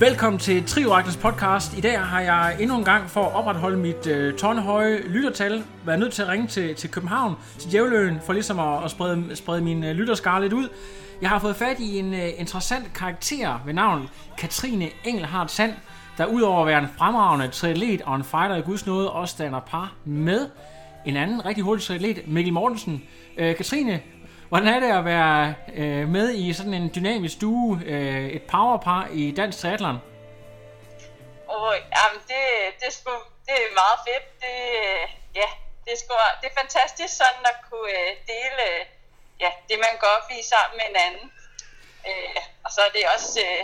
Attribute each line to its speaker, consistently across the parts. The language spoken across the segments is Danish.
Speaker 1: Velkommen til Trioraklens podcast. I dag har jeg endnu en gang for at opretholde mit øh, tårnhøje lyttertal været nødt til at ringe til, til København, til Djævløen, for ligesom at, at sprede, sprede min øh, lytterskare lidt ud. Jeg har fået fat i en øh, interessant karakter ved navn Katrine Engelhardt Sand, der udover at være en fremragende triatlet og en fighter i Guds nåde, også danner par med en anden rigtig hurtig triatlet, Mikkel Mortensen. Øh, Katrine, hvordan er det at være øh, med i sådan en dynamisk duo, øh, et powerpar i dansk triathlon?
Speaker 2: Oh, jamen, det, det, er sgu, det er meget fedt. Det, øh, ja, det er, sgu, det er fantastisk sådan at kunne øh, dele øh, ja, det, man går op i sammen med en anden. Øh, og så er det også øh,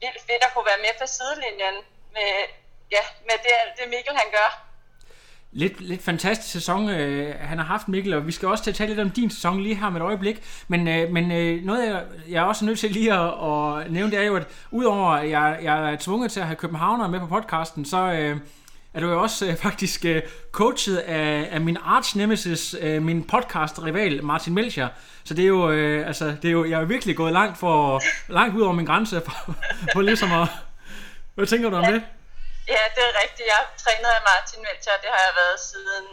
Speaker 2: vildt fedt at kunne være med på sidelinjen med, ja, med det, alt det Mikkel han gør.
Speaker 1: Lidt, lidt fantastisk sæson, øh, han har haft, Mikkel, og vi skal også til at tale lidt om din sæson lige her med et øjeblik. Men, øh, men øh, noget, jeg, jeg er også nødt til lige at, at nævne, det er jo, at udover at jeg, jeg er tvunget til at have københavnere med på podcasten, så øh, er du jo også øh, faktisk øh, coachet af, af min arch nemesis, øh, min podcast-rival Martin Melcher. Så det er jo, øh, altså, det er jo, jeg er virkelig gået langt, for, langt ud over min grænse for, for ligesom at... Hvad tænker du om det?
Speaker 2: Ja, det er rigtigt. Jeg trænet af Martin Melcher, det har jeg været siden,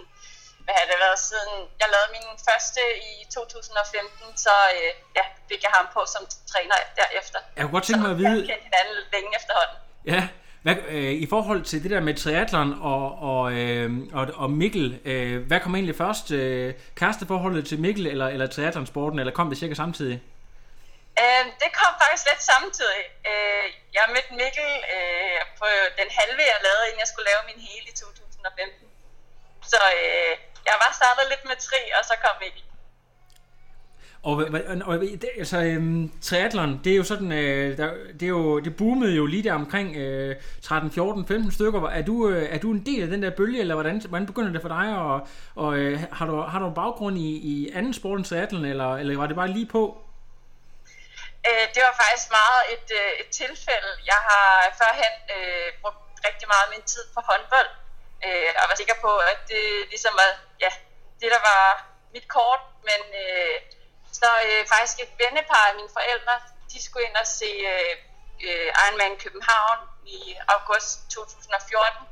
Speaker 2: hvad har det været siden, jeg lavede min første i 2015, så øh, ja, fik jeg ham på som træner derefter.
Speaker 1: Jeg kunne godt tænke mig at vide...
Speaker 2: Jeg hinanden længe efterhånden.
Speaker 1: Ja, hvad, øh, i forhold til det der med triathlon og, og, øh, og, og Mikkel, øh, hvad kom egentlig først? Øh, kæresteforholdet til Mikkel eller, eller triathlonsporten, eller kom det cirka samtidig?
Speaker 2: Øh, det kom faktisk lidt samtidig. Øh, jeg mødte Mikkel øh, på den halve, jeg lavede, inden jeg skulle lave min hele i 2015. Så øh, jeg var startet lidt med tri, og så kom Mikkel.
Speaker 1: Og, og, og det, altså, øhm, triathlon, det er jo sådan, øh, der, det, er jo, det boomede jo lige der omkring øh, 13, 14, 15 stykker. Er du, øh, er du en del af den der bølge, eller hvordan, hvordan begynder det for dig? Og, og øh, har, du, har du baggrund i, i anden sport end triathlon, eller, eller var det bare lige på?
Speaker 2: Øh, det var faktisk meget et, øh, et tilfælde. Jeg har førhen øh, brugt rigtig meget af min tid på håndbold, øh, og var sikker på, at det ligesom var ja, det, der var mit kort, men øh, så øh, faktisk et vennepar af mine forældre, de skulle ind og se øh, øh, Ironman København i august 2014,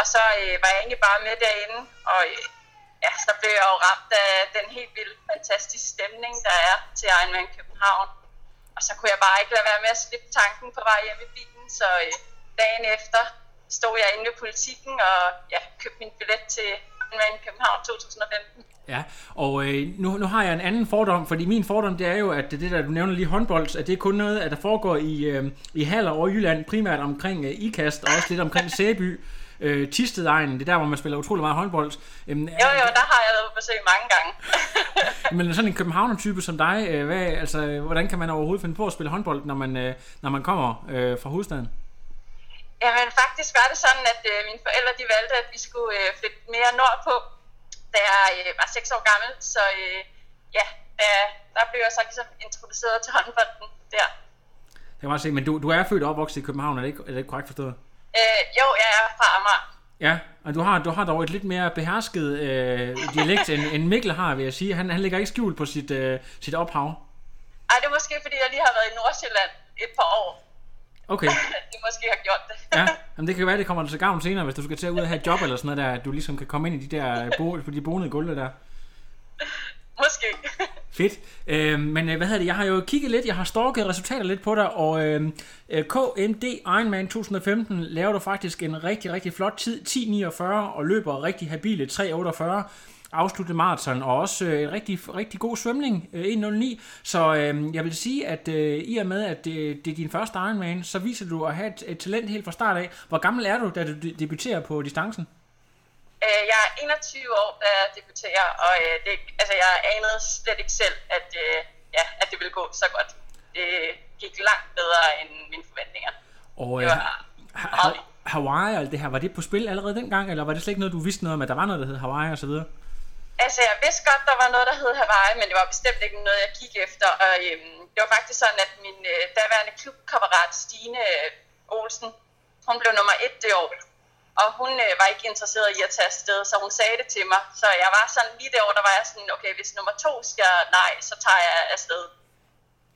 Speaker 2: og så øh, var jeg egentlig bare med derinde, og øh, ja, så blev jeg jo ramt af den helt vildt fantastiske stemning, der er til Ironman København. Og så kunne jeg bare ikke lade være med at slippe tanken på vej hjem i bilen, så øh, dagen efter stod jeg inde ved politikken og ja, købte min billet til Ironman København 2015.
Speaker 1: Ja, og øh, nu, nu har jeg en anden fordom, fordi min fordom det er jo, at det der, du nævner lige håndbold, at det er kun noget, at der foregår i, øh, i Haller og Jylland, primært omkring øh, IKAST, og også lidt omkring Sæby, øh, Tistedegnen, det er der, hvor man spiller utrolig meget håndbold. Øhm,
Speaker 2: Jo, jo, der har jeg været på besøg mange gange.
Speaker 1: Men sådan en københavner-type som dig, øh, hvad, altså, hvordan kan man overhovedet finde på at spille håndbold, når man, øh, når man kommer øh, fra hovedstaden?
Speaker 2: Jamen faktisk var det sådan, at øh, mine forældre de valgte, at vi skulle øh, flytte mere nordpå, da jeg øh, var 6 år gammel. Så øh, ja, der, der blev jeg så ligesom introduceret til håndbolden der.
Speaker 1: Jeg kan bare se, men du, du er født og opvokset i København, er det ikke, er det ikke korrekt forstået?
Speaker 2: Øh, jo, jeg er fra Amager.
Speaker 1: Ja, og du har, du har dog et lidt mere behersket øh, dialekt, end, end Mikkel har, vil jeg sige. Han, han lægger ikke skjul på sit, øh, sit ophav.
Speaker 2: Ej, det er måske, fordi jeg lige har været i Nordsjælland et par år.
Speaker 1: Okay,
Speaker 2: de måske har gjort det.
Speaker 1: ja. Jamen, det kan være, det kommer til gavn senere, hvis du skal til at ud og have et job eller sådan noget der, at du ligesom kan komme ind i de der bo, på de bonede gulve der.
Speaker 2: måske.
Speaker 1: Fedt. Øhm, øh, men hvad hedder det? Jeg har jo kigget lidt, jeg har stalket resultater lidt på dig, og øhm, øh, KMD Ironman 2015 laver du faktisk en rigtig, rigtig flot tid, 10.49, og løber rigtig habile 3.48 afslutte maraton, og også øh, en rigtig, rigtig god svømning, øh, 1.09. Så øh, jeg vil sige, at øh, i og med, at det, det er din første Ironman, så viser du at have et, et talent helt fra start af. Hvor gammel er du, da du debuterer på distancen?
Speaker 2: Øh, jeg er 21 år, da jeg debuterer, og øh, det, altså, jeg anede slet ikke selv, at, øh, ja, at det ville gå så godt. Det gik langt bedre end mine forventninger.
Speaker 1: Og
Speaker 2: Det
Speaker 1: øh,
Speaker 2: var
Speaker 1: ha- ha- Hawaii og alt det her, var det på spil allerede dengang, eller var det slet ikke noget, du vidste noget om, at der var noget, der hed Hawaii og så videre?
Speaker 2: Altså, jeg vidste godt, der var noget, der hed Hawaii, men det var bestemt ikke noget, jeg gik efter. Og øhm, det var faktisk sådan, at min øh, daværende klubkammerat Stine øh, Olsen, hun blev nummer et det år. Og hun øh, var ikke interesseret i at tage afsted, så hun sagde det til mig. Så jeg var sådan lige derovre, der var jeg sådan, okay, hvis nummer to skal nej, så tager jeg afsted.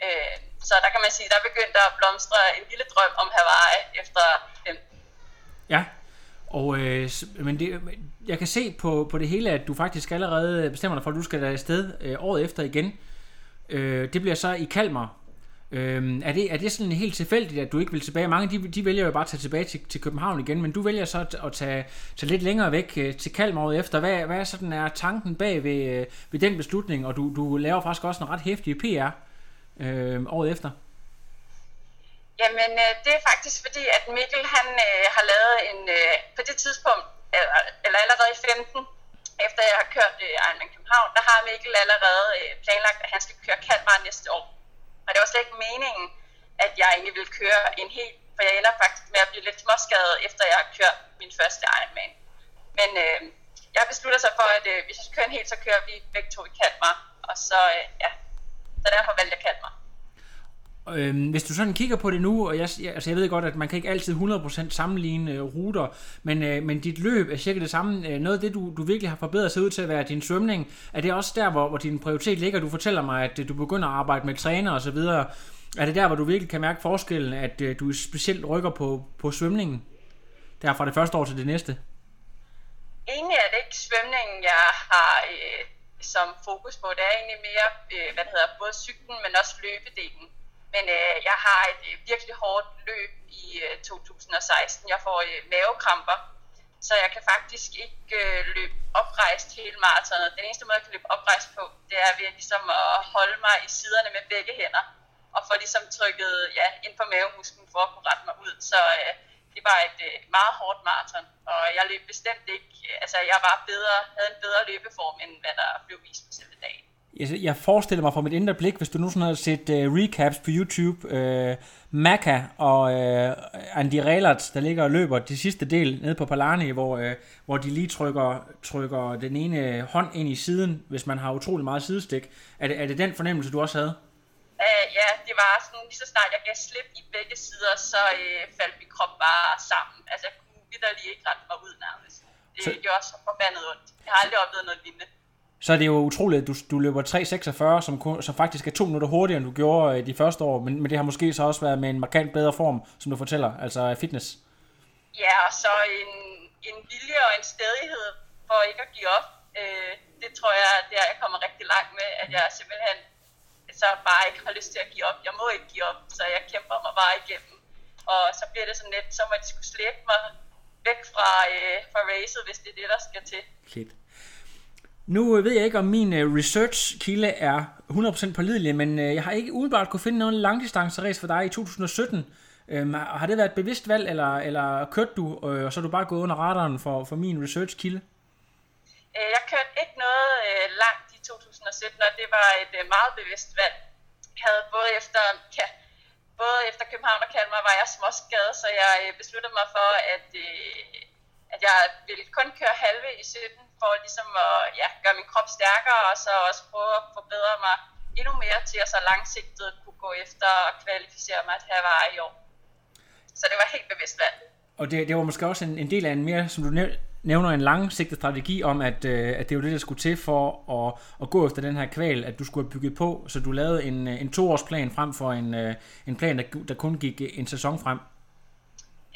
Speaker 2: Øh, så der kan man sige, der begyndte at blomstre en lille drøm om Hawaii efter øh,
Speaker 1: Ja, og, øh, men det, jeg kan se på, på det hele, at du faktisk allerede bestemmer dig for, at du skal afsted øh, året efter igen. Øh, det bliver så i Kalmar. Øhm, er, det, er det sådan helt tilfældigt, at du ikke vil tilbage? Mange de, de vælger jo bare at tage tilbage til, til København igen, men du vælger så at, at tage, tage lidt længere væk øh, til Kalmar året efter. Hvad, hvad er sådan er tanken bag ved, øh, ved den beslutning? Og du, du laver faktisk også en ret hæftig PR øh, året efter.
Speaker 2: Jamen, øh, det er faktisk fordi, at Mikkel han øh, har lavet en, øh, på det tidspunkt, eller, eller allerede i 15, efter jeg har kørt øh, Ironman København, der har Mikkel allerede øh, planlagt, at han skal køre Kalmar næste år. Og det var slet ikke meningen, at jeg egentlig ville køre en hel, for jeg ender faktisk med at blive lidt småskadet, efter jeg har kørt min første Ironman. Men øh, jeg beslutter sig for, at øh, hvis jeg skal køre en helt, så kører vi begge to i Kalmar. Og så, øh, ja, så derfor valgte jeg Kalmar.
Speaker 1: Øhm, hvis du sådan kigger på det nu, og jeg, jeg, altså jeg ved godt, at man kan ikke altid 100% sammenligne øh, ruter, men, øh, men dit løb er cirka det samme. Øh, noget af det, du, du virkelig har forbedret sig ud til at være din svømning, er det også der, hvor, hvor din prioritet ligger? Du fortæller mig, at øh, du begynder at arbejde med træner og så videre. Er det der, hvor du virkelig kan mærke forskellen, at øh, du specielt rykker på, på svømningen? Der fra det første år til det næste?
Speaker 2: egentlig er det ikke svømningen, jeg har øh, som fokus på. Det er egentlig mere, øh, hvad det hedder, både cyklen, men også løbedelen. Men øh, jeg har et øh, virkelig hårdt løb i øh, 2016. Jeg får øh, mavekramper, så jeg kan faktisk ikke øh, løbe oprejst hele maratonet. Den eneste måde, jeg kan løbe oprejst på, det er ved ligesom at holde mig i siderne med begge hænder, og få ligesom trykket ja, ind på mavemusklen for at kunne rette mig ud. Så øh, det var et øh, meget hårdt maraton, og jeg løb bestemt ikke, øh, altså jeg var bedre, havde en bedre løbeform, end hvad der blev vist på selve dagen.
Speaker 1: Jeg, jeg forestiller mig fra mit indre blik, hvis du nu sådan har set uh, recaps på YouTube, uh, Maka og uh, Andy Rehlert, der ligger og løber de sidste del nede på Palani, hvor, uh, hvor de lige trykker, trykker den ene hånd ind i siden, hvis man har utrolig meget sidestik. Er det, er det den fornemmelse, du også havde?
Speaker 2: Uh, ja, det var sådan, lige så snart jeg gav slip i begge sider, så uh, faldt min krop bare sammen. Altså jeg kunne vidderlig ikke rette mig ud nærmest. Det
Speaker 1: så...
Speaker 2: gjorde så forbandet ondt. Jeg har aldrig oplevet noget lignende.
Speaker 1: Så er det jo utroligt, at du, du løber 3.46, som, kun- som faktisk er to minutter hurtigere, end du gjorde uh, de første år, men, men det har måske så også været med en markant bedre form, som du fortæller, altså fitness.
Speaker 2: Ja, og så en, en vilje og en stedighed for ikke at give op. Øh, det tror jeg, det er, jeg kommer rigtig langt med, at jeg simpelthen så bare ikke har lyst til at give op. Jeg må ikke give op, så jeg kæmper mig bare igennem. Og så bliver det sådan lidt, som at de skulle slæbe mig væk fra, øh, fra racet, hvis det er det, der skal til.
Speaker 1: Fedt. Nu øh, ved jeg ikke, om min øh, research-kilde er 100% pålidelig, men øh, jeg har ikke udenbart kunne finde nogen langdistanceræs for dig i 2017. Øhm, har det været et bevidst valg, eller, eller kørte du, øh, og så er du bare gået under radaren for, for min research-kilde?
Speaker 2: Jeg kørte ikke noget øh, langt i 2017, og det var et øh, meget bevidst valg. Jeg havde både efter, ja, både efter København og Kalmar var jeg småskadet, så jeg øh, besluttede mig for, at, øh, at jeg ville kun køre halve i 17, for ligesom at ja, gøre min krop stærkere, og så også prøve at forbedre mig endnu mere til at så langsigtet kunne gå efter og kvalificere mig til Hawaii i år. Så det var helt bevidst valg.
Speaker 1: Og det, det var måske også en, en del af en mere, som du nævner en langsigtet strategi om, at, øh, at det var det, der skulle til for at, at gå efter den her kval, at du skulle have bygget på, så du lavede en, øh, en toårsplan frem for en, øh, en plan, der, der kun gik en sæson frem.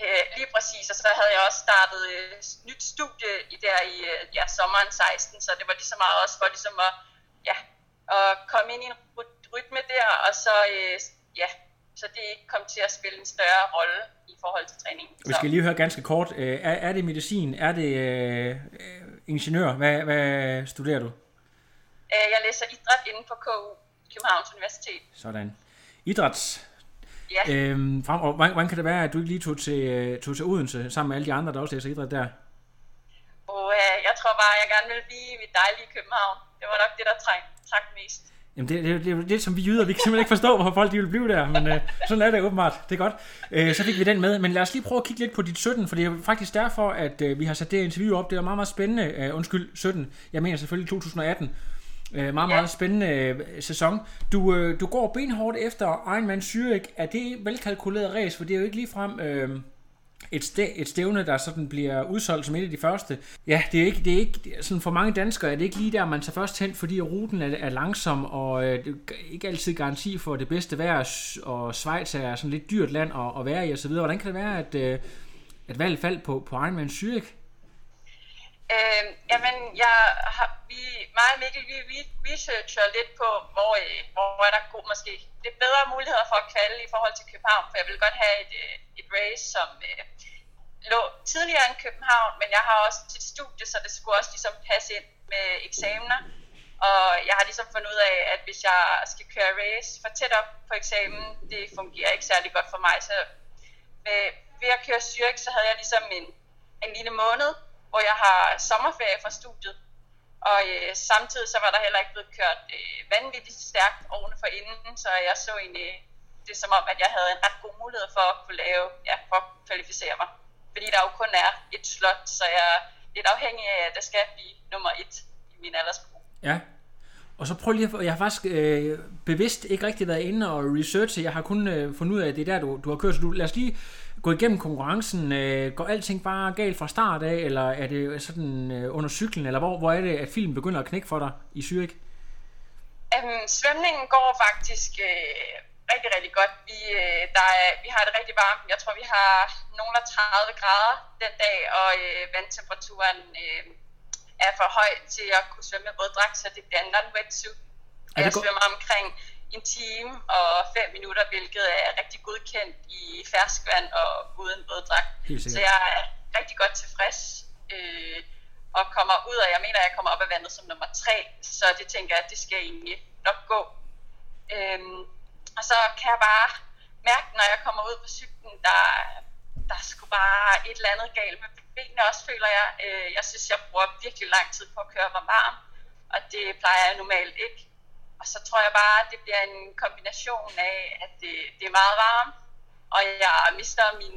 Speaker 2: Øh, lige præcis, og så havde jeg også startet øh, nyt studie i der i øh, ja, sommeren 16, så det var lige så meget også for ligesom at, ja, at komme ind i en ry- rytme der, og så, øh, ja, så det ikke kom til at spille en større rolle i forhold til træningen.
Speaker 1: Vi skal lige høre ganske kort, er, er det medicin, er det øh, ingeniør, hvad, hvad studerer du?
Speaker 2: Jeg læser idræt inden på KU, Københavns Universitet.
Speaker 1: Sådan. Idræts.
Speaker 2: Ja,
Speaker 1: Øhm, frem, og hvordan, hvordan kan det være, at du ikke lige tog til, øh, tog til Odense sammen med alle de andre, der også læser idræt der?
Speaker 2: og øh, jeg tror bare, jeg gerne ville blive i mit dejlige København. Det var nok det, der trak mest.
Speaker 1: Jamen det, det, det er det, som vi jyder, vi kan simpelthen ikke forstå, hvorfor folk de vil blive der, men øh, sådan er det åbenbart. Det er godt. Øh, så fik vi den med, men lad os lige prøve at kigge lidt på dit 17, for det er faktisk derfor, at øh, vi har sat det interview op. Det er meget, meget spændende. Øh, undskyld, 17. Jeg mener selvfølgelig 2018. Øh, meget,
Speaker 2: Ja.
Speaker 1: meget spændende øh, sæson. Du, øh, du går benhårdt efter Ironman Zürich. Er det velkalkuleret race? For det er jo ikke ligefrem... Øh, et, stæ, et stævne, der sådan bliver udsolgt som et af de første. Ja, det er ikke, det er ikke sådan for mange danskere er det ikke lige der, man tager først hen, fordi ruten er, er langsom, og øh, det er ikke altid garanti for det bedste vejr, og Schweiz er sådan lidt dyrt land at, at være i osv. Hvordan kan det være, at, øh, at valget faldt på, på Ironman Zürich?
Speaker 2: Øh, jamen, jeg har, vi, mig og Mikkel, vi, vi researcher lidt på, hvor, øh, hvor er der god, måske lidt bedre muligheder for at kvalde i forhold til København, for jeg vil godt have et, øh, et race, som øh, lå tidligere end København, men jeg har også et studie, så det skulle også ligesom passe ind med eksamener. Og jeg har ligesom fundet ud af, at hvis jeg skal køre race for tæt op på eksamen, det fungerer ikke særlig godt for mig. Så med, ved at køre Zürich, så havde jeg ligesom en, en lille måned, hvor jeg har sommerferie fra studiet. Og øh, samtidig så var der heller ikke blevet kørt øh, vanvittigt stærkt årene for inden, så jeg så egentlig øh, det som om, at jeg havde en ret god mulighed for at kunne lave, ja, for at kvalificere mig. Fordi der jo kun er et slot, så jeg er lidt afhængig af, at der skal blive nummer et i min aldersgruppe.
Speaker 1: Ja. Og så prøv lige at, jeg har faktisk øh, bevidst ikke rigtig været inde og researche, jeg har kun øh, fundet ud af, at det er der, du, du har kørt, så du, lad os lige gå igennem konkurrencen. Øh, går alting bare galt fra start af, eller er det sådan øh, under cyklen, eller hvor, hvor er det, at filmen begynder at knække for dig i Zürich?
Speaker 2: Øhm, svømningen går faktisk øh, rigtig, rigtig godt. Vi, øh, der er, vi har det rigtig varmt. Jeg tror, vi har nogle af 30 grader den dag, og øh, vandtemperaturen øh, er for høj til at kunne svømme med våddragt, så det bliver en non-wetsuit. Jeg svømmer omkring en time og 5 minutter, hvilket er rigtig godkendt i ferskvand og uden våddragt. Så jeg er rigtig godt tilfreds. Øh, og kommer ud, og jeg mener, at jeg kommer op af vandet som nummer tre, så det tænker jeg, at det skal egentlig nok gå. Øhm, og så kan jeg bare mærke, når jeg kommer ud på cyklen, der, der er sgu bare et eller andet galt med benene også, føler jeg. Øh, jeg synes, jeg bruger virkelig lang tid på at køre mig varm, og det plejer jeg normalt ikke. Og så tror jeg bare, at det bliver en kombination af, at det, det er meget varmt, og jeg mister min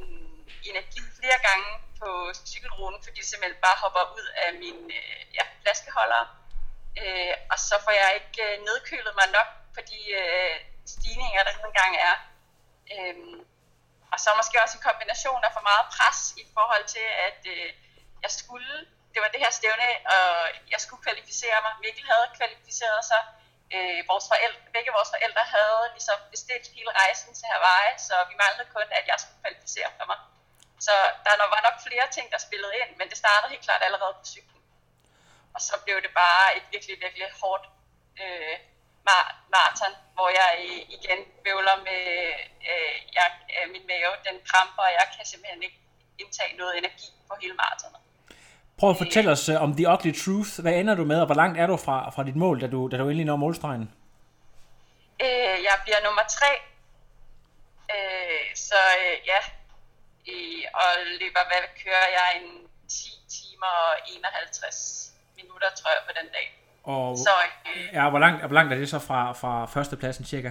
Speaker 2: energi flere gange på cykelruten, fordi det simpelthen bare hopper ud af min øh, ja, flaskeholder. Øh, og så får jeg ikke øh, nedkølet mig nok på de øh, stigninger, der nogle gange er. Øh, og så måske også en kombination af for meget pres i forhold til, at øh, jeg skulle, det var det her stævne, og jeg skulle kvalificere mig. Mikkel havde kvalificeret sig. Øh, vores forældre, begge vores forældre havde ligesom bestilt hele rejsen til Hawaii, så vi manglede kun, at jeg skulle kvalificere for mig. Så der var nok flere ting, der spillede ind, men det startede helt klart allerede på cyklen. Og så blev det bare et virkelig, virkelig hårdt øh, mar- maraton, hvor jeg igen bøvler med øh, jeg, øh, min mave, den kramper, og jeg kan simpelthen ikke indtage noget energi på hele maratonet.
Speaker 1: Prøv at fortælle os øh, om The Ugly Truth. Hvad ender du med, og hvor langt er du fra, fra dit mål, da du, da du endelig når målstregen?
Speaker 2: Øh, jeg bliver nummer tre, øh, så øh, ja, øh, og løber, hvad kører jeg, en 10 timer og 51 minutter, tror jeg, på den dag.
Speaker 1: Og
Speaker 2: Så øh,
Speaker 1: ja, hvor, langt, hvor langt er det så fra, fra førstepladsen cirka?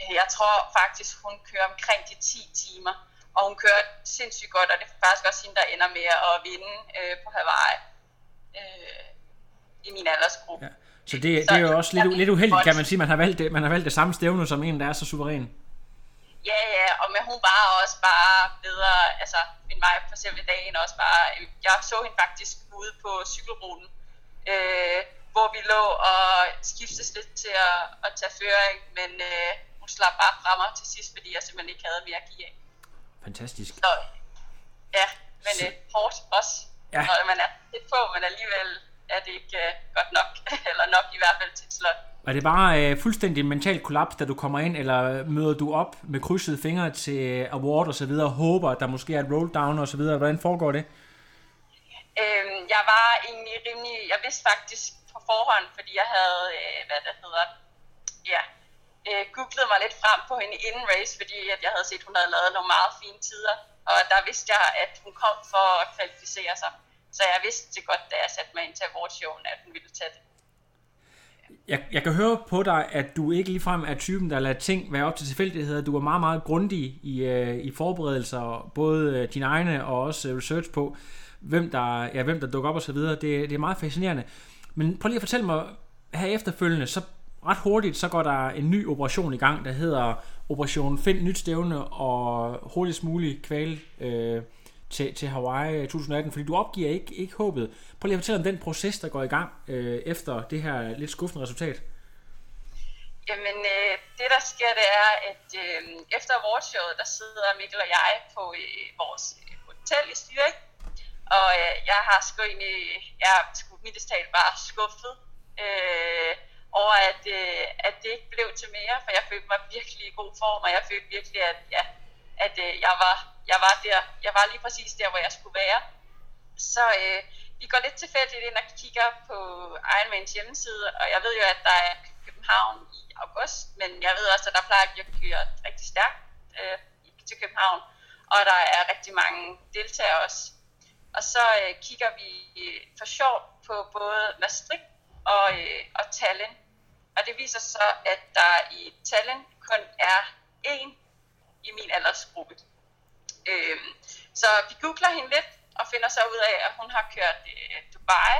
Speaker 2: Øh, Jeg tror faktisk, hun kører omkring de 10 timer, og hun kører sindssygt godt, og det er faktisk også hende, der ender med at vinde øh, på Hawaii øh, i min aldersgruppe.
Speaker 1: Ja. Så det, det er jo også lidt, lidt uheldigt, kan man sige. Man har valgt det, man har valgt det samme stævne som en, der er så suveræn.
Speaker 2: Ja, ja, og men hun var også bare bedre, altså min vej for selve dagen også bare, jeg så hende faktisk ude på cykelruten, øh, hvor vi lå og skiftes lidt til at, at tage føring, men øh, hun slap bare fra mig til sidst, fordi jeg simpelthen ikke havde mere af.
Speaker 1: Fantastisk.
Speaker 2: Så ja, men øh, hårdt også,
Speaker 1: Ja.
Speaker 2: når man er lidt på, men alligevel er det ikke øh, godt nok, eller nok i hvert fald til et slot.
Speaker 1: Er det bare øh, fuldstændig mental kollaps, da du kommer ind, eller møder du op med krydsede fingre til award og så videre, og håber, at der måske er et roll down og så videre? Hvordan foregår det?
Speaker 2: Øhm, jeg var egentlig rimelig, jeg vidste faktisk på forhånd, fordi jeg havde, øh, hvad det hedder, ja, øh, googlede mig lidt frem på hende inden race, fordi at jeg havde set, hun havde lavet nogle meget fine tider, og der vidste jeg, at hun kom for at kvalificere sig. Så jeg vidste det godt, da jeg satte mig ind til awardshowen, at hun ville tage det.
Speaker 1: Jeg, jeg kan høre på dig, at du ikke ligefrem er typen, der lader ting være op til tilfældigheder. Du er meget, meget grundig i, øh, i forberedelser, både øh, dine egne og også øh, research på, hvem der, ja, hvem der dukker op og så videre. Det, det er meget fascinerende. Men prøv lige at fortælle mig, her efterfølgende, så ret hurtigt, så går der en ny operation i gang, der hedder Operation Find Nyt Stævne og hurtigst muligt kval øh, til, til Hawaii 2018, fordi du opgiver ikke, ikke håbet. Prøv lige at fortælle om den proces, der går i gang øh, efter det her lidt skuffende resultat.
Speaker 2: Jamen, øh, det der sker, det er, at øh, efter awardshowet, der sidder Mikkel og jeg på øh, vores hotel i Styrik, og øh, jeg har sgu egentlig, jeg er sgu mildest talt bare skuffet øh, øh, at det ikke blev til mere, for jeg følte mig virkelig i god form, og jeg følte virkelig, at, ja, at øh, jeg, var, jeg var der, jeg var lige præcis der, hvor jeg skulle være. Så øh, vi går lidt tilfældigt ind og kigger på Ironmans hjemmeside, og jeg ved jo, at der er København i august, men jeg ved også, at der plejer at køre rigtig stærkt øh, til København, og der er rigtig mange deltagere også. Og så øh, kigger vi øh, for sjov på både Maastricht og, øh, og Tallinn. Og det viser så, at der i Tallinn kun er én i min aldersgruppe. Øhm, så vi googler hende lidt og finder så ud af, at hun har kørt øh, Dubai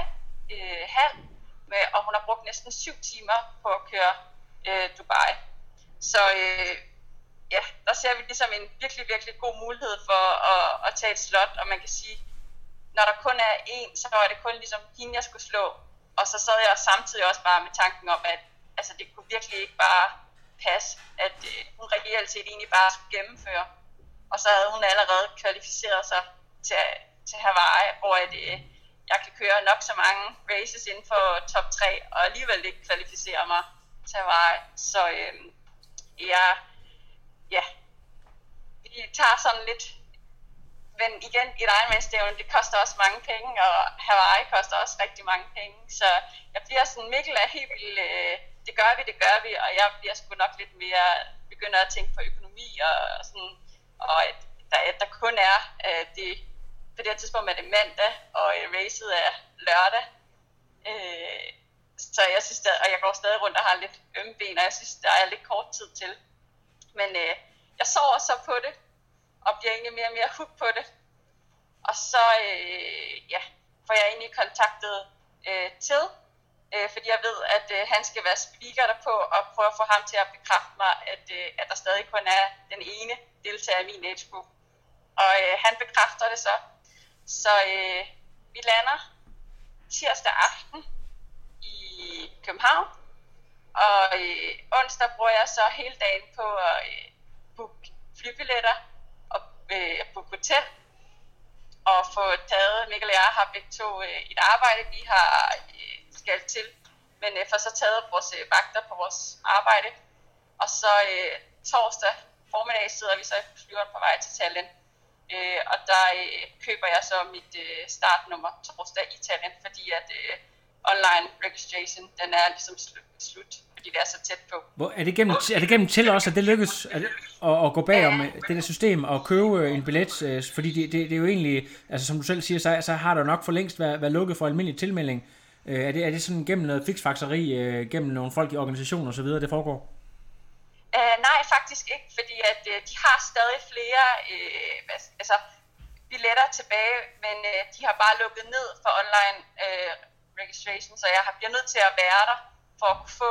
Speaker 2: øh, halv, med, og hun har brugt næsten syv timer på at køre øh, Dubai. Så øh, ja, der ser vi ligesom en virkelig, virkelig god mulighed for at, at tage et slot, og man kan sige, når der kun er en, så er det kun ligesom hende, jeg skulle slå. Og så sad jeg samtidig også bare med tanken om, at altså, det kunne virkelig ikke bare passe, at øh, hun reelt set egentlig bare skulle gennemføre. Og så havde hun allerede kvalificeret sig til, til Hawaii, hvor at, øh, jeg kan køre nok så mange races inden for top 3, og alligevel ikke kvalificere mig til Hawaii. Så øh, jeg, ja, vi tager sådan lidt men igen, et Ironman-stævne, det koster også mange penge, og Hawaii koster også rigtig mange penge. Så jeg bliver sådan, Mikkel er helt vildt, øh, det gør vi, det gør vi, og jeg bliver sgu nok lidt mere, begynder at tænke på økonomi, og, sådan, og at der, at der kun er øh, det, på det her tidspunkt er det mandag, og øh, racet er lørdag. Øh, så jeg synes, der, og jeg går stadig rundt og har lidt ømme ben, og jeg synes, der er lidt kort tid til. Men øh, jeg sover så på det, og bliver egentlig mere og mere hooked på det. Og så øh, ja, får jeg egentlig kontaktet øh, til, øh, fordi jeg ved, at øh, han skal være speaker derpå, og prøve at få ham til at bekræfte mig, at, øh, at der stadig kun er den ene deltager i min age group. Og øh, han bekræfter det så. Så øh, vi lander tirsdag aften i København, og øh, onsdag bruger jeg så hele dagen på at øh, booke flybilletter og øh, på hotel og få taget, Mikkel og jeg har begge to øh, et arbejde, vi har øh, skal til, men øh, får så taget vores øh, vagter på vores arbejde, og så øh, torsdag formiddag sidder vi så i flyveren på vej til Tallinn, øh, og der øh, køber jeg så mit øh, startnummer torsdag i Tallinn, fordi at øh, online registration, den er ligesom slut, slut fordi det er så tæt på.
Speaker 1: Hvor, er, det gennem, er det gennem til også, at det lykkes at, at, at gå bag om øh, det der system og købe øh, en billet? øh, Fordi det, det, det er jo egentlig, altså som du selv siger, så, så har der nok for længst været, været lukket for almindelig tilmelding. Øh, Er det, er det sådan gennem noget fiksfakseri, øh, gennem nogle folk i organisationer osv., det foregår?
Speaker 2: Uh, nej, faktisk ikke, fordi at uh, de har stadig flere uh, altså, billetter tilbage, men uh, de har bare lukket ned for online uh, registration, så jeg har, bliver nødt til at være der for at kunne få,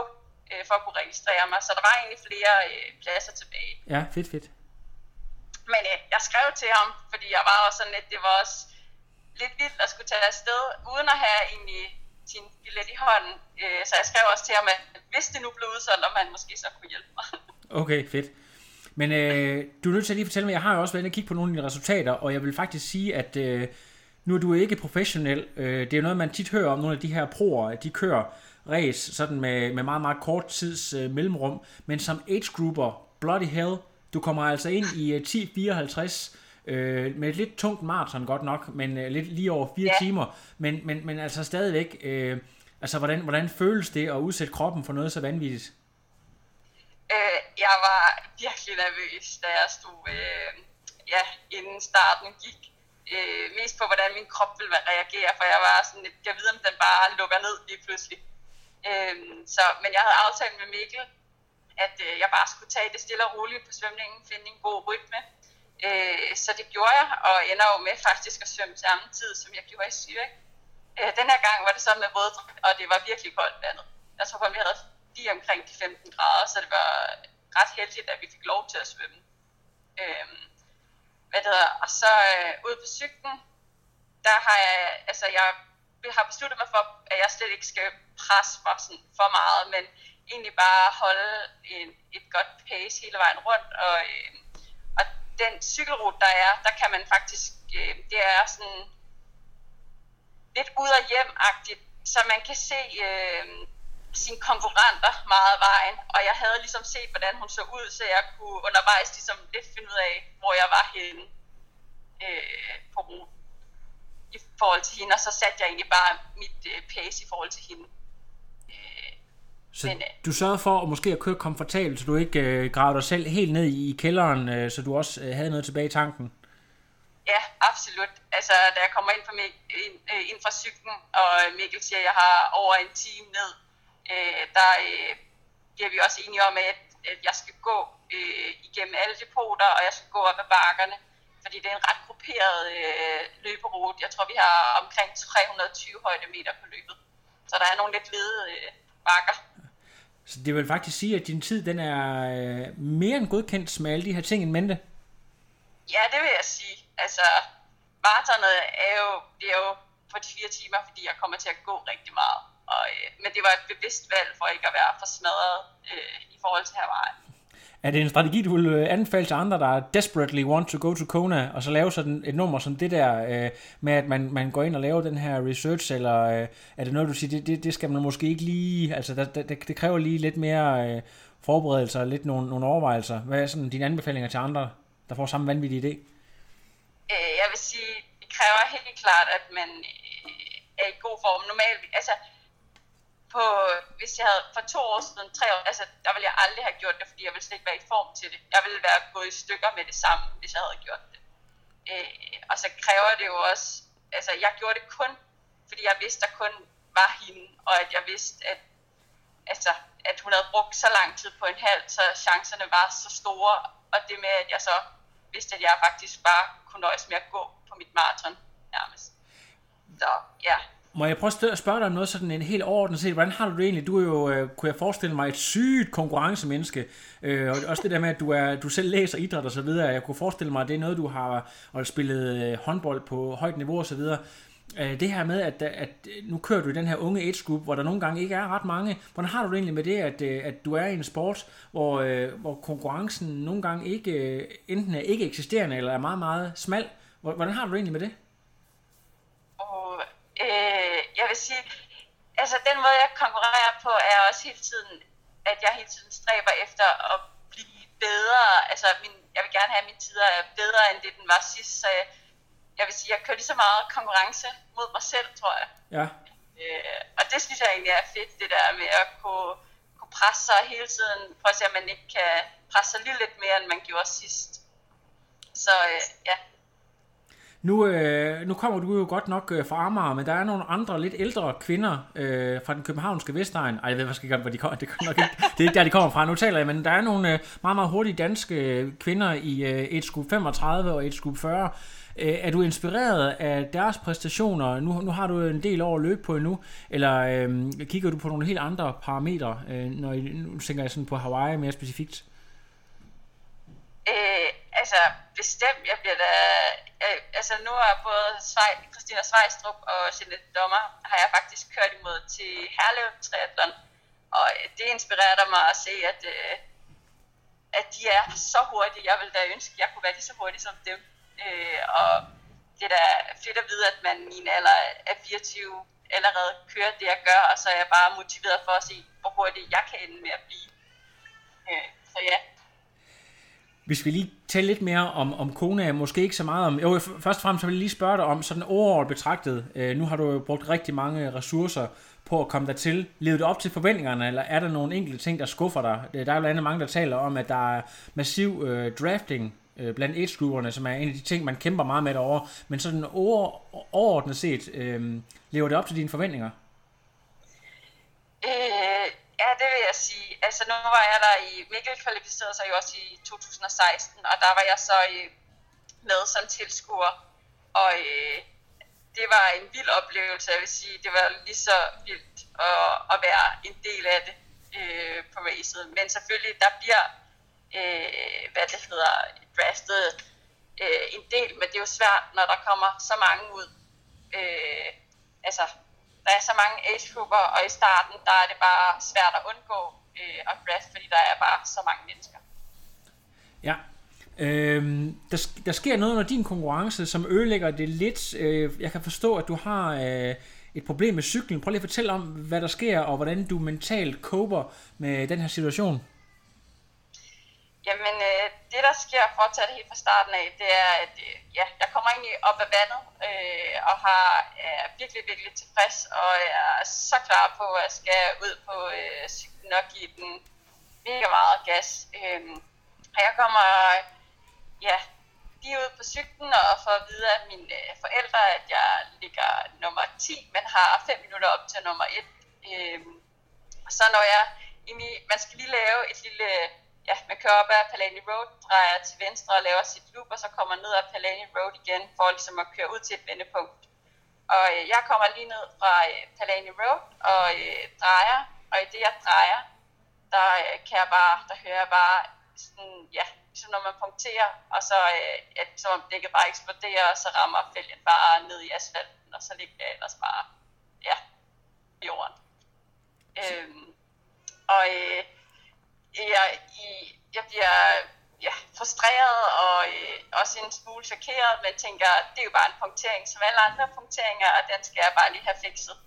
Speaker 2: uh, for at kunne registrere mig. Så der var egentlig flere uh, pladser tilbage.
Speaker 1: Ja, fedt, fedt.
Speaker 2: skrev til ham, fordi jeg var også sådan lidt, det var også lidt vildt at skulle tage afsted, uden at have egentlig sin billet i hånden. Øh, så jeg skrev også til ham, at hvis det nu blev udsolgt, om han måske så kunne hjælpe mig.
Speaker 1: Okay, fedt. Men øh, du er nødt til at lige fortælle mig, jeg har jo også været inde og kigge på nogle af dine resultater, og jeg vil faktisk sige, at øh, nu er du ikke professionel. Øh, det er jo noget, man tit hører om, nogle af de her proer, at de kører race sådan med, med meget, meget kort tids øh, mellemrum. Men som age grouper, bloody hell, du kommer altså ind i øh, 10.54 øh, med et lidt tungt maraton godt nok, men øh, lidt lige over fire
Speaker 2: Ja.
Speaker 1: timer. Men, men, men altså stadigvæk, øh, altså hvordan, hvordan føles det at udsætte kroppen for noget så vanvittigt?
Speaker 2: Øh, jeg var virkelig nervøs, da jeg stod, øh, ja, inden starten gik. Øh, mest på, hvordan min krop ville reagere, for jeg var sådan lidt, jeg ved, om den bare lukker ned lige pludselig. Øh, så, men jeg havde aftalt med Mikkel, at øh, jeg bare skulle tage det stille og roligt på svømningen, finde en god rytme. Øh, så det gjorde jeg, og ender jo med faktisk at svømme samme tid, som jeg gjorde i Zürich. Øh, den her gang var det så med våddragt, og det var virkelig koldt vandet. Jeg tror kun, vi havde lige omkring de 15 grader, så det var ret heldigt, at vi fik lov til at svømme. Øh, hvad det hedder, og så øh, ude på cyklen, der har jeg, altså jeg har besluttet mig for, at jeg slet ikke skal presse mig sådan for meget, men egentlig bare holde en, et godt pace hele vejen rundt, og, øh, den cykelrute, der er, der kan man faktisk, øh, det er sådan lidt ud og hjem-agtigt, så man kan se øh, sine konkurrenter meget af vejen, og jeg havde ligesom set, hvordan hun så ud, så jeg kunne undervejs ligesom lidt finde ud af, hvor jeg var henne øh, på ruten i forhold til hende, og så satte jeg egentlig bare mit øh, pace i forhold til hende.
Speaker 1: Så
Speaker 2: Men, øh,
Speaker 1: du sørgede for at måske at køre komfortabelt, så du ikke øh, gravede dig selv helt ned i, i kælderen, øh, så du også øh, havde noget tilbage i tanken.
Speaker 2: Ja, absolut. Altså, da jeg kommer ind, på Mik- ind, øh, ind fra cyklen, og Mikkel siger, at jeg har over en time ned, øh, der øh, bliver vi også enige om, at, at jeg skal gå øh, igennem alle depoter, og jeg skal gå op ad bakkerne, fordi det er en ret grupperet øh, løberute. Jeg tror, vi har omkring 320 højdemeter på løbet. Så der er nogle lidt lede øh, bakker.
Speaker 1: Så det vil faktisk sige, at din tid den er øh, mere end godkendt med alle de her ting i mente.
Speaker 2: Ja, det vil jeg sige. Altså, maratonet er jo, det er jo på de fire timer, fordi jeg kommer til at gå rigtig meget. Og, øh, men det var et bevidst valg for ikke at være for smadret øh, i forhold til Hawaii.
Speaker 1: Er det en strategi, du vil øh, anbefale til andre, der desperately want to go to Kona, og så lave sådan et nummer som det der, øh, med at man, man går ind og laver den her research, eller øh, er det noget, du siger, det, det, det skal man måske ikke lige, altså der, der, det, det kræver lige lidt mere øh, forberedelser, lidt nogle, nogle overvejelser. Hvad er sådan dine anbefalinger til andre, der får samme vanvittige idé?
Speaker 2: Øh, jeg vil sige, det kræver helt klart, at man øh, er i god form. Normalt, altså, på, hvis jeg havde for to år siden, tre år, altså, der ville jeg aldrig have gjort det, fordi jeg ville slet ikke være i form til det. Jeg ville være gået i stykker med det samme, hvis jeg havde gjort det. Øh, og så kræver det jo også, altså, jeg gjorde det kun, fordi jeg vidste, der kun var hende, og at jeg vidste, at, altså, at hun havde brugt så lang tid på en halv, så chancerne var så store, og det med, at jeg så vidste, at jeg faktisk bare kunne nøjes med at gå på mit maraton nærmest. Så ja,
Speaker 1: må jeg prøve at spørge dig om noget sådan en helt overordnet set? Hvordan har du det egentlig? Du er jo, øh, kunne jeg forestille mig, et sygt konkurrencemenneske. Øh, og også det der med, at du, er, du selv læser idræt og så videre. Jeg kunne forestille mig, at det er noget, du har og spillet øh, håndbold på højt niveau og så videre. Øh, det her med, at, at nu kører du i den her unge age group, hvor der nogle gange ikke er ret mange. Hvordan har du det egentlig med det, at, øh, at du er i en sport, hvor, øh, hvor konkurrencen nogle gange ikke, øh, enten er ikke eksisterende, eller er meget, meget smal? Hvor- Hvordan har du det egentlig med det?
Speaker 2: og øh, jeg vil sige, altså den måde, jeg konkurrerer på, er også hele tiden, at jeg hele tiden stræber efter at blive bedre. Altså, min, jeg vil gerne have, at mine tider er bedre, end det den var sidst. Så jeg, jeg vil sige, jeg kører lige så meget konkurrence mod mig selv, tror jeg.
Speaker 1: Ja.
Speaker 2: Øh, og det synes jeg egentlig er fedt, det der med at kunne, kunne presse sig hele tiden. Prøve at se, om man ikke kan presse sig lige lidt mere, end man gjorde sidst. Så øh, ja,
Speaker 1: nu, øh, nu kommer du jo godt nok øh, fra Amager, men der er nogle andre lidt ældre kvinder øh, fra den københavnske Vestegn. Ej, jeg ved faktisk ikke, hvor de kommer. Det, kommer nok ikke, det er ikke der, de kommer fra. Nu taler jeg, men der er nogle øh, meget, meget hurtige danske øh, kvinder i øh, et skub 35 og et skub 40. Øh, er du inspireret af deres præstationer? Nu, nu har du en del år at løbe på endnu. Eller øh, kigger du på nogle helt andre parametre, øh, når I, nu tænker jeg sådan på Hawaii mere specifikt?
Speaker 2: Øh, altså bestemt, jeg bliver da, øh, altså nu har både Svej, Christina Svejstrup og Jeanette Dommer, har jeg faktisk kørt imod til Herlev Triathlon, og øh, det inspirerer mig at se, at, øh, at de er så hurtige. Jeg vil da ønske, at jeg kunne være lige så hurtig som dem. Øh, og det er da fedt at vide, at man i en alder af 24 allerede kører det, jeg gør, og så er jeg bare motiveret for at se, hvor hurtigt jeg kan ende med at blive. Øh, så ja,
Speaker 1: hvis vi lige tale lidt mere om, om Kona, måske ikke så meget om... Jo, først og fremmest så vil jeg lige spørge dig om, sådan overordnet betragtet, øh, nu har du jo brugt rigtig mange ressourcer på at komme dertil. Levede det op til forventningerne, eller er der nogle enkelte ting, der skuffer dig? Øh, der er jo blandt andet mange, der taler om, at der er massiv øh, drafting øh, blandt age som er en af de ting, man kæmper meget med derovre. Men sådan over, overordnet set, øh, lever det op til dine forventninger?
Speaker 2: Øh, ja, det vil jeg sige. Altså nu var jeg der i, Mikkel kvalificerede sig jo også i 2016, og der var jeg så øh, med som tilskuer. Og øh, det var en vild oplevelse, jeg vil sige. Det var lige så vildt at, at være en del af det øh, på racet. Men selvfølgelig, der bliver, øh, hvad det hedder, draftet øh, en del, men det er jo svært, når der kommer så mange ud. Øh, altså, der er så mange age-grupper, og i starten, der er det bare svært at undgå øh, at draft, fordi der er bare så mange mennesker.
Speaker 1: Ja. Øhm, der, der sker noget under din konkurrence, som ødelægger det lidt. Øh, jeg kan forstå, at du har øh, et problem med cyklen. Prøv lige at fortælle om, hvad der sker, og hvordan du mentalt coper med den her situation.
Speaker 2: Jamen, øh, det der sker, for at tage det helt fra starten af, det er, at øh, ja, jeg kommer egentlig op af vandet, øh, og har, er virkelig, virkelig tilfreds, og er så klar på, at jeg skal ud på øh, cyklen og give den mega meget gas. Øh, og jeg kommer ja, lige ud på cyklen og får at vide af mine øh, forældre, at jeg ligger nummer 10, men har 5 minutter op til nummer 1. Øh, og så når jeg egentlig, man skal lige lave et lille, ja, man kører op ad Palani Road, drejer til venstre og laver sit loop, og så kommer ned ad Palani Road igen, for ligesom at køre ud til et vendepunkt. Og øh, jeg kommer lige ned fra øh, Palani Road og øh, drejer, og i det jeg drejer, der øh, kan jeg bare, der hører jeg bare sådan, ja, ligesom når man punkterer, og så øh, ja, som om dækket bare eksploderer, og så rammer fælgen bare ned i asfalten, og så ligger jeg ellers bare, ja, i jorden. Øhm, og øh, jeg, i, jeg bliver ja, frustreret og øh, også en smule chokeret, men tænker, det er jo bare en punktering som alle andre punkteringer, og den skal jeg bare lige have fikset.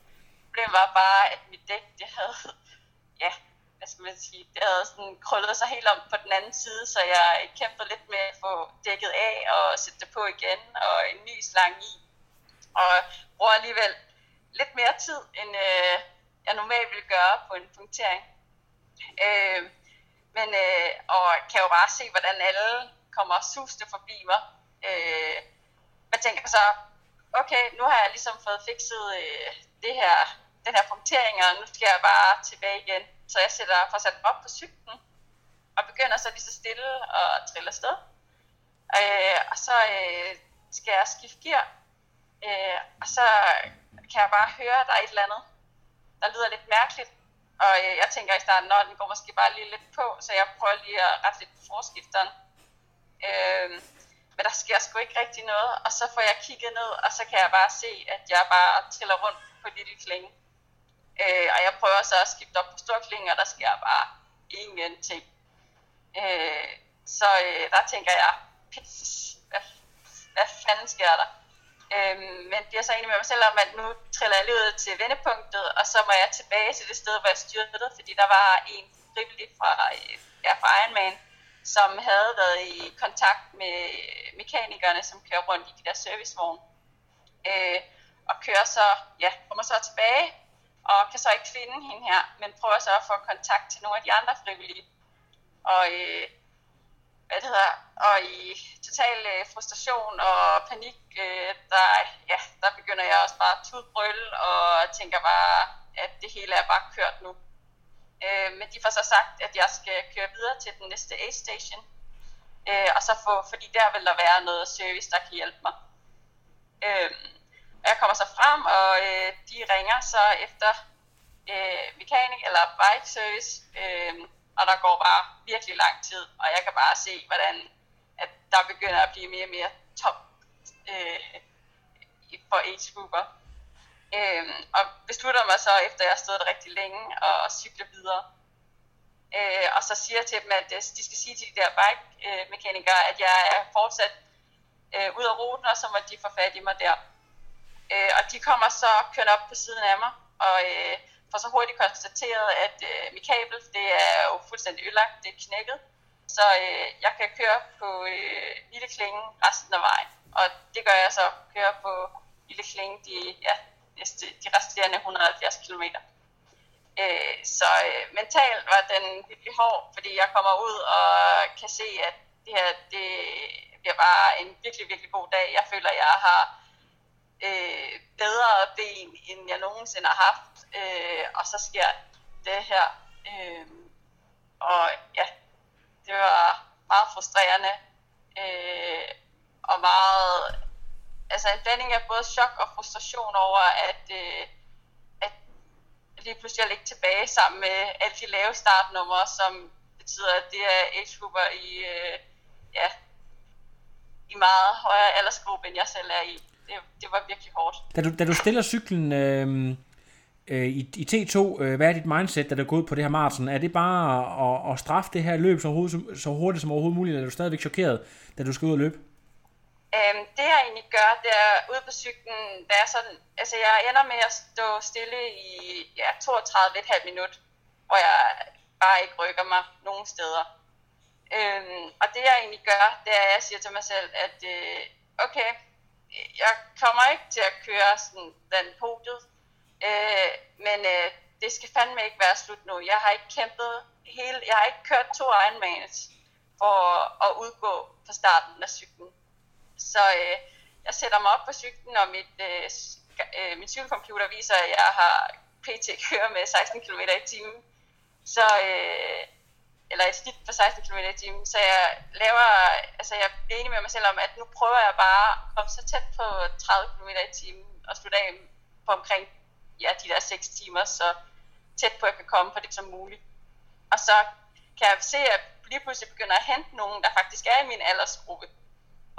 Speaker 2: Problemet var bare, at mit dæk, det havde, ja, hvad skal man sige, det havde sådan krøllet sig helt om på den anden side, så jeg kæmpede lidt med at få dækket af og sætte det på igen, og en ny slang i. Og bruger alligevel lidt mere tid, end øh, jeg normalt ville gøre på en punktering. Øh, men, øh, og kan jo bare se, hvordan alle kommer suste forbi mig. Øh, man tænker så, okay, nu har jeg ligesom fået fikset øh, det her, den her punktering, og nu skal jeg bare tilbage igen. Så jeg sætter, får sat mig op på cyklen, og begynder så lige så stille at trille afsted. Øh, og så øh, skal jeg skifte gear, øh, og så kan jeg bare høre, at der er et eller andet, der lyder lidt mærkeligt. Og øh, jeg tænker i starten, at den går måske bare lige lidt på, så jeg prøver lige at rette lidt på forskifteren. Øh, men der sker sgu ikke rigtig noget, og så får jeg kigget ned, og så kan jeg bare se, at jeg bare triller rundt på lille klinge. Øh, og jeg prøver så at skifte op på stor klinge, og der sker bare ingenting. Øh, så øh, der tænker jeg, pis, hvad, hvad fanden sker der? Øhm, men bliver så enig med mig selv om, at nu triller jeg lige ud til vendepunktet, og så må jeg tilbage til det sted, hvor jeg styrtede, fordi der var en frivillig fra, øh, ja, fra Ironman, som havde været i kontakt med mekanikerne, som kører rundt i de der servicevogne. Øh, og kører så, ja, kommer så tilbage, og kan så ikke finde hende her, men prøver så at få kontakt til nogle af de andre frivillige. Og øh, hvad det hedder, og i total øh, frustration og panik, øh, der, ja, der begynder jeg også bare at tudbrølle, og tænker bare, at det hele er bare kørt nu. Øh, men de får så sagt, at jeg skal køre videre til den næste A-station, øh, og så få, fordi der vil der være noget service, der kan hjælpe mig. Øh, jeg kommer så frem, og øh, de ringer så efter øh, mekanik eller bike service, øh, og der går bare virkelig lang tid, og jeg kan bare se, hvordan at der begynder at blive mere og mere top øh, for age-grupper. Øh, og beslutter mig så, efter jeg har stået der rigtig længe, og cykle videre. Øh, og så siger jeg til dem, at øh, de skal sige til de der bike-mekanikere, at jeg er fortsat øh, ud af ruten, og så må de få fat i mig der. Øh, og de kommer så kørende op på siden af mig, og øh, får så hurtigt konstateret, at øh, mit kabel, det er jo fuldstændig ødelagt, det er knækket. Så øh, jeg kan køre på øh, Lille Klinge resten af vejen. Og det gør jeg så, køre på Lille Klinge de, ja, næste, de resterende 170 km. Øh, så øh, mentalt var den virkelig hård, fordi jeg kommer ud og kan se, at det her det bliver bare en virkelig, virkelig god dag. Jeg føler, at jeg har øh, bedre ben, end jeg nogensinde har haft. Øh, og så sker det her. Øh, og ja, det var meget frustrerende. Øh, og meget, altså en blanding af både chok og frustration over, at, øh, at lige pludselig jeg ligge tilbage sammen med alle de lave startnumre, som betyder, at det er age i, øh, ja, i meget højere aldersgruppe, end jeg selv er i. Det, det var virkelig hårdt.
Speaker 1: Da du, da du stiller cyklen øh, øh, i, i T2, øh, hvad er dit mindset, da du går ud på det her maraton? Er det bare at, at straffe det her løb så hurtigt, så hurtigt som overhovedet muligt, eller er du stadigvæk chokeret, da du skal ud og løbe?
Speaker 2: Øhm, det jeg egentlig gør, det er ude på cyklen, er sådan, altså jeg ender med at stå stille i ja, 32,5 minut, hvor jeg bare ikke rykker mig nogen steder. Øhm, og det jeg egentlig gør, det er, at jeg siger til mig selv, at øh, okay, jeg kommer ikke til at køre sådan den podiet, øh, men øh, det skal fandme ikke være slut nu. Jeg har ikke kæmpet hele, jeg har ikke kørt to Ironmans for at udgå fra starten af cyklen. Så øh, jeg sætter mig op på cyklen, og mit, øh, øh, min cykelcomputer viser, at jeg har pt. kører med 16 km i timen. Så, øh, eller et snit på 16 km i timen. Så jeg laver, altså jeg er enig med mig selv om, at nu prøver jeg bare at komme så tæt på 30 km i timen og slutte af på omkring ja, de der 6 timer, så tæt på at jeg kan komme på det som muligt. Og så kan jeg se, at jeg lige pludselig begynder at hente nogen, der faktisk er i min aldersgruppe.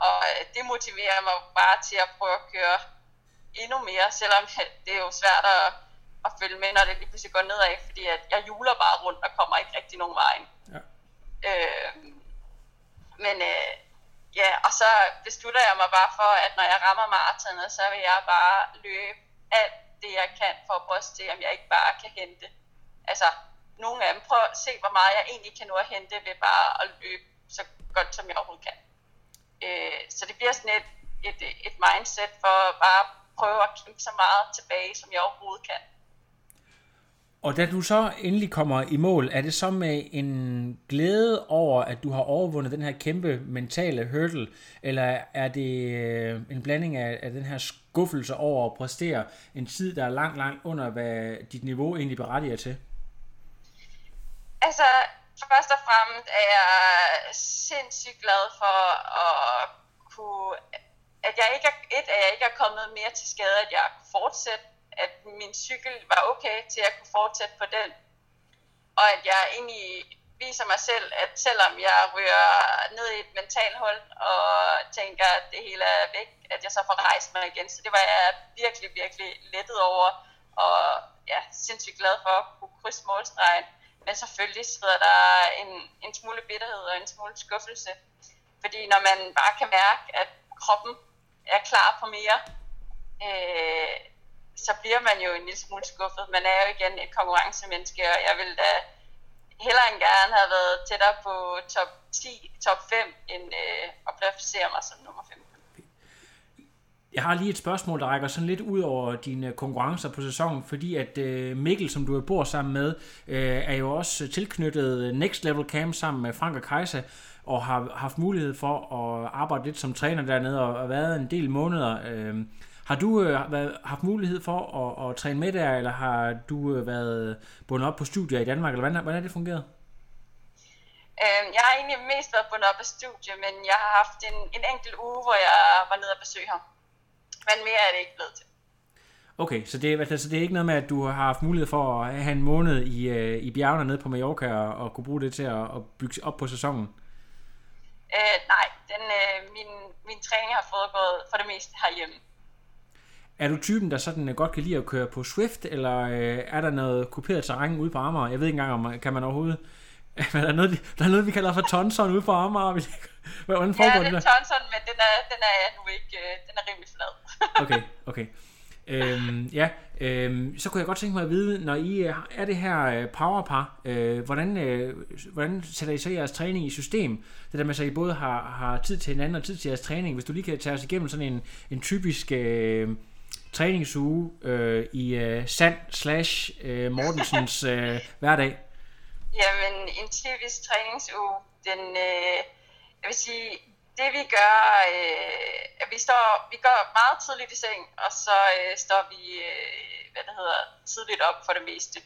Speaker 2: Og øh, det motiverer mig bare til at prøve at køre endnu mere, selvom det er jo svært at, at følge med, når det lige pludselig går nedad, fordi at jeg juler bare rundt og kommer ikke rigtig nogen vej. Øh, men øh, ja, og så beslutter jeg mig bare for, at når jeg rammer maratonet, så vil jeg bare løbe alt det, jeg kan for at prøve at se, om jeg ikke bare kan hente. Altså, nogle af dem, prøv at se, hvor meget jeg egentlig kan nå at hente ved bare at løbe så godt, som jeg overhovedet kan. Øh, så det bliver sådan et, et, et mindset for bare at prøve at kæmpe så meget tilbage, som jeg overhovedet kan.
Speaker 1: Og da du så endelig kommer i mål, er det så med en glæde over, at du har overvundet den her kæmpe mentale hurdle, eller er det øh, en blanding af, af den her skuffelse over at præstere en tid, der er langt, langt under, hvad dit niveau egentlig berettiger til?
Speaker 2: Altså, først og fremmest er jeg sindssygt glad for at kunne, at jeg ikke er, et, at jeg ikke er kommet mere til skade, at jeg kunne fortsætte, at min cykel var okay til at kunne fortsætte på den, og at jeg egentlig viser mig selv, at selvom jeg rører ned i et mentalt hul og tænker, at det hele er væk, at jeg så får rejst mig igen. Så det var jeg virkelig, virkelig lettet over, og ja, sindssygt glad for at kunne krydse målstregen. Men selvfølgelig sidder der en, en smule bitterhed og en smule skuffelse. Fordi når man bare kan mærke, at kroppen er klar på mere, øh, så bliver man jo en lille smule skuffet. Man er jo igen et konkurrencemenneske, og jeg ville da hellere end gerne have været tættere på top 10, top 5, end øh, at placere mig som nummer 15.
Speaker 1: Jeg har lige et spørgsmål, der rækker sådan lidt ud over dine konkurrencer på sæsonen, fordi at øh, Mikkel, som du bor sammen med, øh, er jo også tilknyttet Next Level Camp sammen med Frank og Kajsa, og har haft mulighed for at arbejde lidt som træner dernede, og har været en del måneder. Øh, Øh, har du øh, været, haft mulighed for at, at træne med der, eller har du øh, været bundet op på studier i Danmark, eller hvordan, hvordan er det fungeret?
Speaker 2: Øh, jeg har egentlig mest været bundet op af studie, men jeg har haft en, en enkelt uge, hvor jeg var nede og besøge ham. Men mere er det ikke blevet til.
Speaker 1: Okay, så det, altså, det er ikke noget med, at du har haft mulighed for at have en måned i, øh, i bjergene nede på Mallorca og, og kunne bruge det til at, at bygge op på sæsonen?
Speaker 2: Øh, nej, den min træning har foregået for det meste herhjemme.
Speaker 1: Er du typen, der sådan øh, godt kan lide at køre på Swift, eller øh, er der noget kuperet terræn ude på Amager? Jeg ved ikke engang, om kan man overhovedet... Men der, er noget, der er noget, vi kalder for Tonson ude på Amager. Hvordan
Speaker 2: Ja, det
Speaker 1: det
Speaker 2: er
Speaker 1: der?
Speaker 2: Thomson, men den er, den er nu ikke, øh, den er rimelig flad.
Speaker 1: Okay, okay. Øhm, ja, øhm, så kunne jeg godt tænke mig at vide, når I øh, er det her øh, powerpar, øh, hvordan, øh, hvordan sætter I så jeres træning i system? Det der med, så I både har, har tid til hinanden og tid til jeres træning. Hvis du lige kan tage os igennem sådan en, en typisk øh, træningsuge øh, i øh, Sand slash øh, Mortensens øh, hverdag.
Speaker 2: Jamen, en typisk træningsuge, den, øh, jeg vil sige, det vi gør, øh, at vi, står, vi går meget tidligt i seng, og så øh, står vi, øh, hvad det hedder, tidligt op for det meste.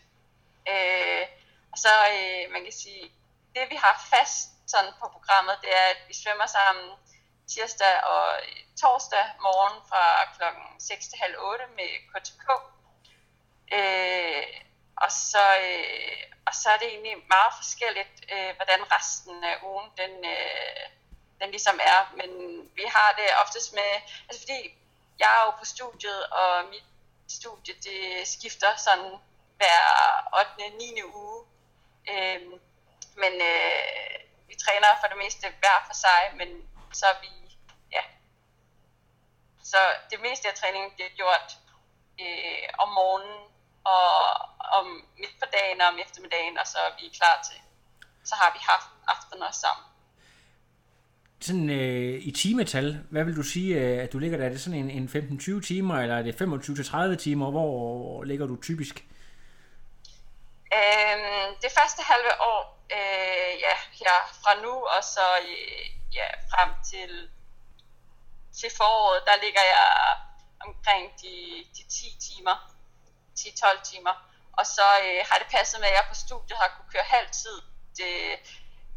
Speaker 2: Øh, og så, øh, man kan sige, det vi har fast sådan på programmet, det er, at vi svømmer sammen tirsdag og torsdag morgen fra klokken 6 til halv 8 med KTK. Øh, og, så, øh, og så er det egentlig meget forskelligt, øh, hvordan resten af ugen den, øh, den ligesom er. Men vi har det oftest med, altså fordi jeg er jo på studiet, og mit studie det skifter sådan hver 8. 9. uge. Øh, men øh, vi træner for det meste hver for sig, men så er vi, ja. Så det meste af træningen bliver gjort øh, om morgenen og om midt på dagen og om eftermiddagen, og så er vi klar til. Så har vi haft aftener sammen.
Speaker 1: Sådan øh, i timetal, hvad vil du sige, øh, at du ligger der? Er det sådan en, en 15-20 timer, eller er det 25-30 timer? Hvor ligger du typisk?
Speaker 2: Øhm, det første halve år, øh, ja, her fra nu og så øh, ja, frem til, til foråret, der ligger jeg omkring de, de 10 timer, 10-12 timer. Og så øh, har det passet med, at jeg på studiet har kunne køre halv tid. Det,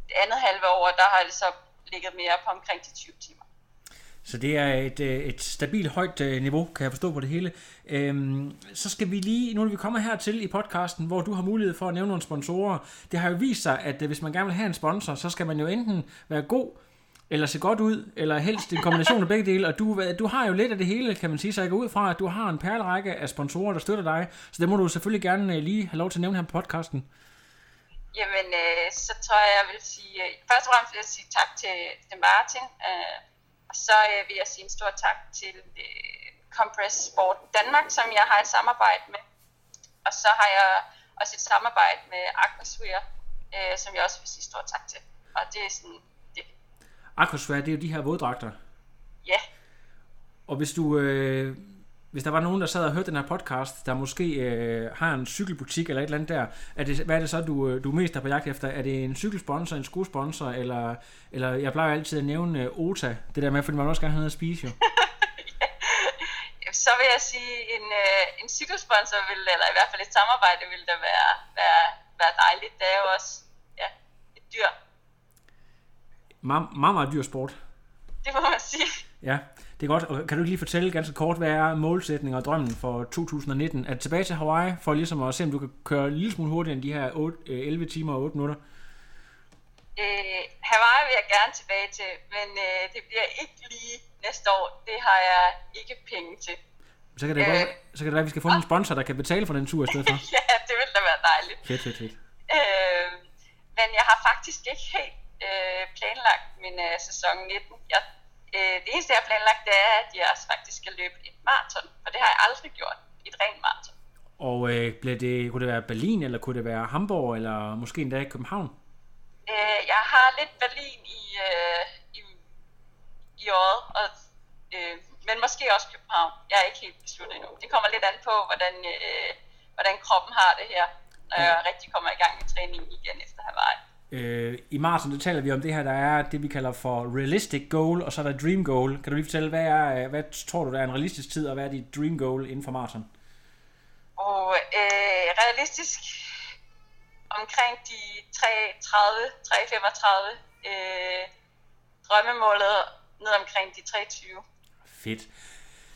Speaker 2: det andet halve år, der har det så ligget mere på omkring de 20 timer.
Speaker 1: Så det er et, øh, et stabilt højt øh, niveau, kan jeg forstå på det hele. Øhm, så skal vi lige, nu er vi kommet hertil i podcasten, hvor du har mulighed for at nævne nogle sponsorer. Det har jo vist sig, at øh, hvis man gerne vil have en sponsor, så skal man jo enten være god, eller se godt ud, eller helst en kombination af begge dele. Og du, du har jo lidt af det hele, kan man sige, så jeg går ud fra, at du har en perlerække af sponsorer, der støtter dig. Så det må du selvfølgelig gerne øh, lige have lov til at nævne her på podcasten.
Speaker 2: Jamen, øh, så tror jeg, jeg vil sige, øh, først og fremmest vil jeg sige tak til, til Martin, øh, og så øh, vil jeg sige en stor tak til øh, Compress Sport Danmark, som jeg har et samarbejde med. Og så har jeg også et samarbejde med Aquasphere, øh, som jeg også vil sige stor tak til. Og det er sådan,
Speaker 1: Aquasfære, det er jo de her våddragter.
Speaker 2: ja,
Speaker 1: Og hvis du... Øh, hvis der var nogen, der sad og hørte den her podcast, der måske øh, har en cykelbutik eller et eller andet der, er det, hvad er det så, du, øh, du mest er på jagt efter? Er det en cykelsponsor, en skosponsor, eller, eller jeg plejer altid at nævne øh, OTA, det der med, fordi man også gerne have noget at spise jo.
Speaker 2: så vil jeg sige, en, øh, en cykelsponsor vil, eller i hvert fald et samarbejde vil da være, være, være dejligt. Det er jo også ja, et dyr,
Speaker 1: Meget, meget, meget dyr sport.
Speaker 2: det må man sige.
Speaker 1: Ja, det er godt. Og kan du lige fortælle ganske kort, hvad er målsætningen og drømmen for 2019? Er det tilbage til Hawaii, for ligesom at se, om du kan køre en lille smule hurtigere end de her 8, øh, 11 timer og 8 minutter?
Speaker 2: Øh, Hawaii vil jeg gerne tilbage til, men øh, det bliver ikke lige næste år. Det har jeg ikke penge til.
Speaker 1: Så kan det,
Speaker 2: Øh.
Speaker 1: godt, så kan det være, at vi skal få en sponsor, der kan betale for den tur i stedet for.
Speaker 2: ja, det ville da være dejligt.
Speaker 1: Fedt, fedt, fedt.
Speaker 2: Øh, men jeg har faktisk ikke helt øh, planlagt min øh, sæson 19. Jeg, øh, det eneste, jeg har planlagt, det er, at jeg faktisk skal løbe et maraton, for det har jeg aldrig gjort. Et rent maraton.
Speaker 1: Og øh, blev det, kunne det være Berlin, eller kunne det være Hamburg, eller måske endda København?
Speaker 2: Øh, jeg har lidt Berlin i, øh, i, i året, og, øh, men måske også København. Jeg er ikke helt besluttet endnu. Det kommer lidt an på, hvordan, øh, hvordan kroppen har det her, når jeg rigtig kommer i gang med træningen igen efter Hawaii.
Speaker 1: Øh, I maraton, der taler vi om det her, der er det, vi kalder for realistic goal, og så er der dream goal. Kan du lige fortælle, hvad, er, øh, hvad tror du, der er en realistisk tid, og hvad er dit dream goal inden for maraton?
Speaker 2: Og øh, realistisk omkring de 330, 335, øh, drømmemålet ned omkring de 23.
Speaker 1: Fedt.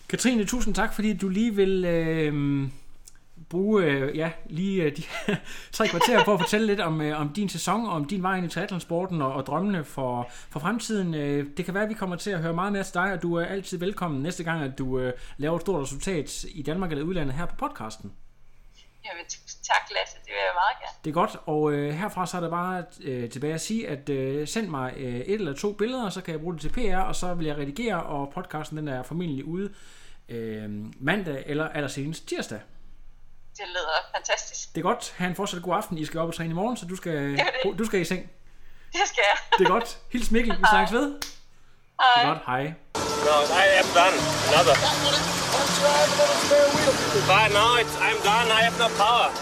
Speaker 1: Katrine, tusind tak, fordi du lige vil øh, bruge øh, ja, lige øh, de tre kvarter på at fortælle lidt om, øh, om din sæson, og om din vej ind i triathlonsporten og, og drømmene for, for fremtiden. Øh, det kan være, at vi kommer til at høre meget mere til dig, og du er altid velkommen næste gang, at du øh, laver et stort resultat i Danmark eller udlandet her på podcasten.
Speaker 2: Jamen, tak, Lasse. Det vil jeg meget gerne.
Speaker 1: Det er godt, og øh, herfra så er der bare øh, tilbage at sige, at øh, send mig øh, et eller to billeder, så kan jeg bruge det til PR, og så vil jeg redigere, og podcasten den er formentlig ude øh, mandag eller allersenest tirsdag.
Speaker 2: Det lyder fantastisk.
Speaker 1: Det er godt. Ha' en fortsat god aften. I skal op og træne i morgen, så du skal,
Speaker 2: er det.
Speaker 1: du skal i seng.
Speaker 2: Det skal jeg.
Speaker 1: Det er godt. Hils Mikkel. Vi snakkes ved. Det
Speaker 2: Hej.
Speaker 1: er godt. Hej.
Speaker 3: No, I am done. Another. But now it's, I'm done. I have no power.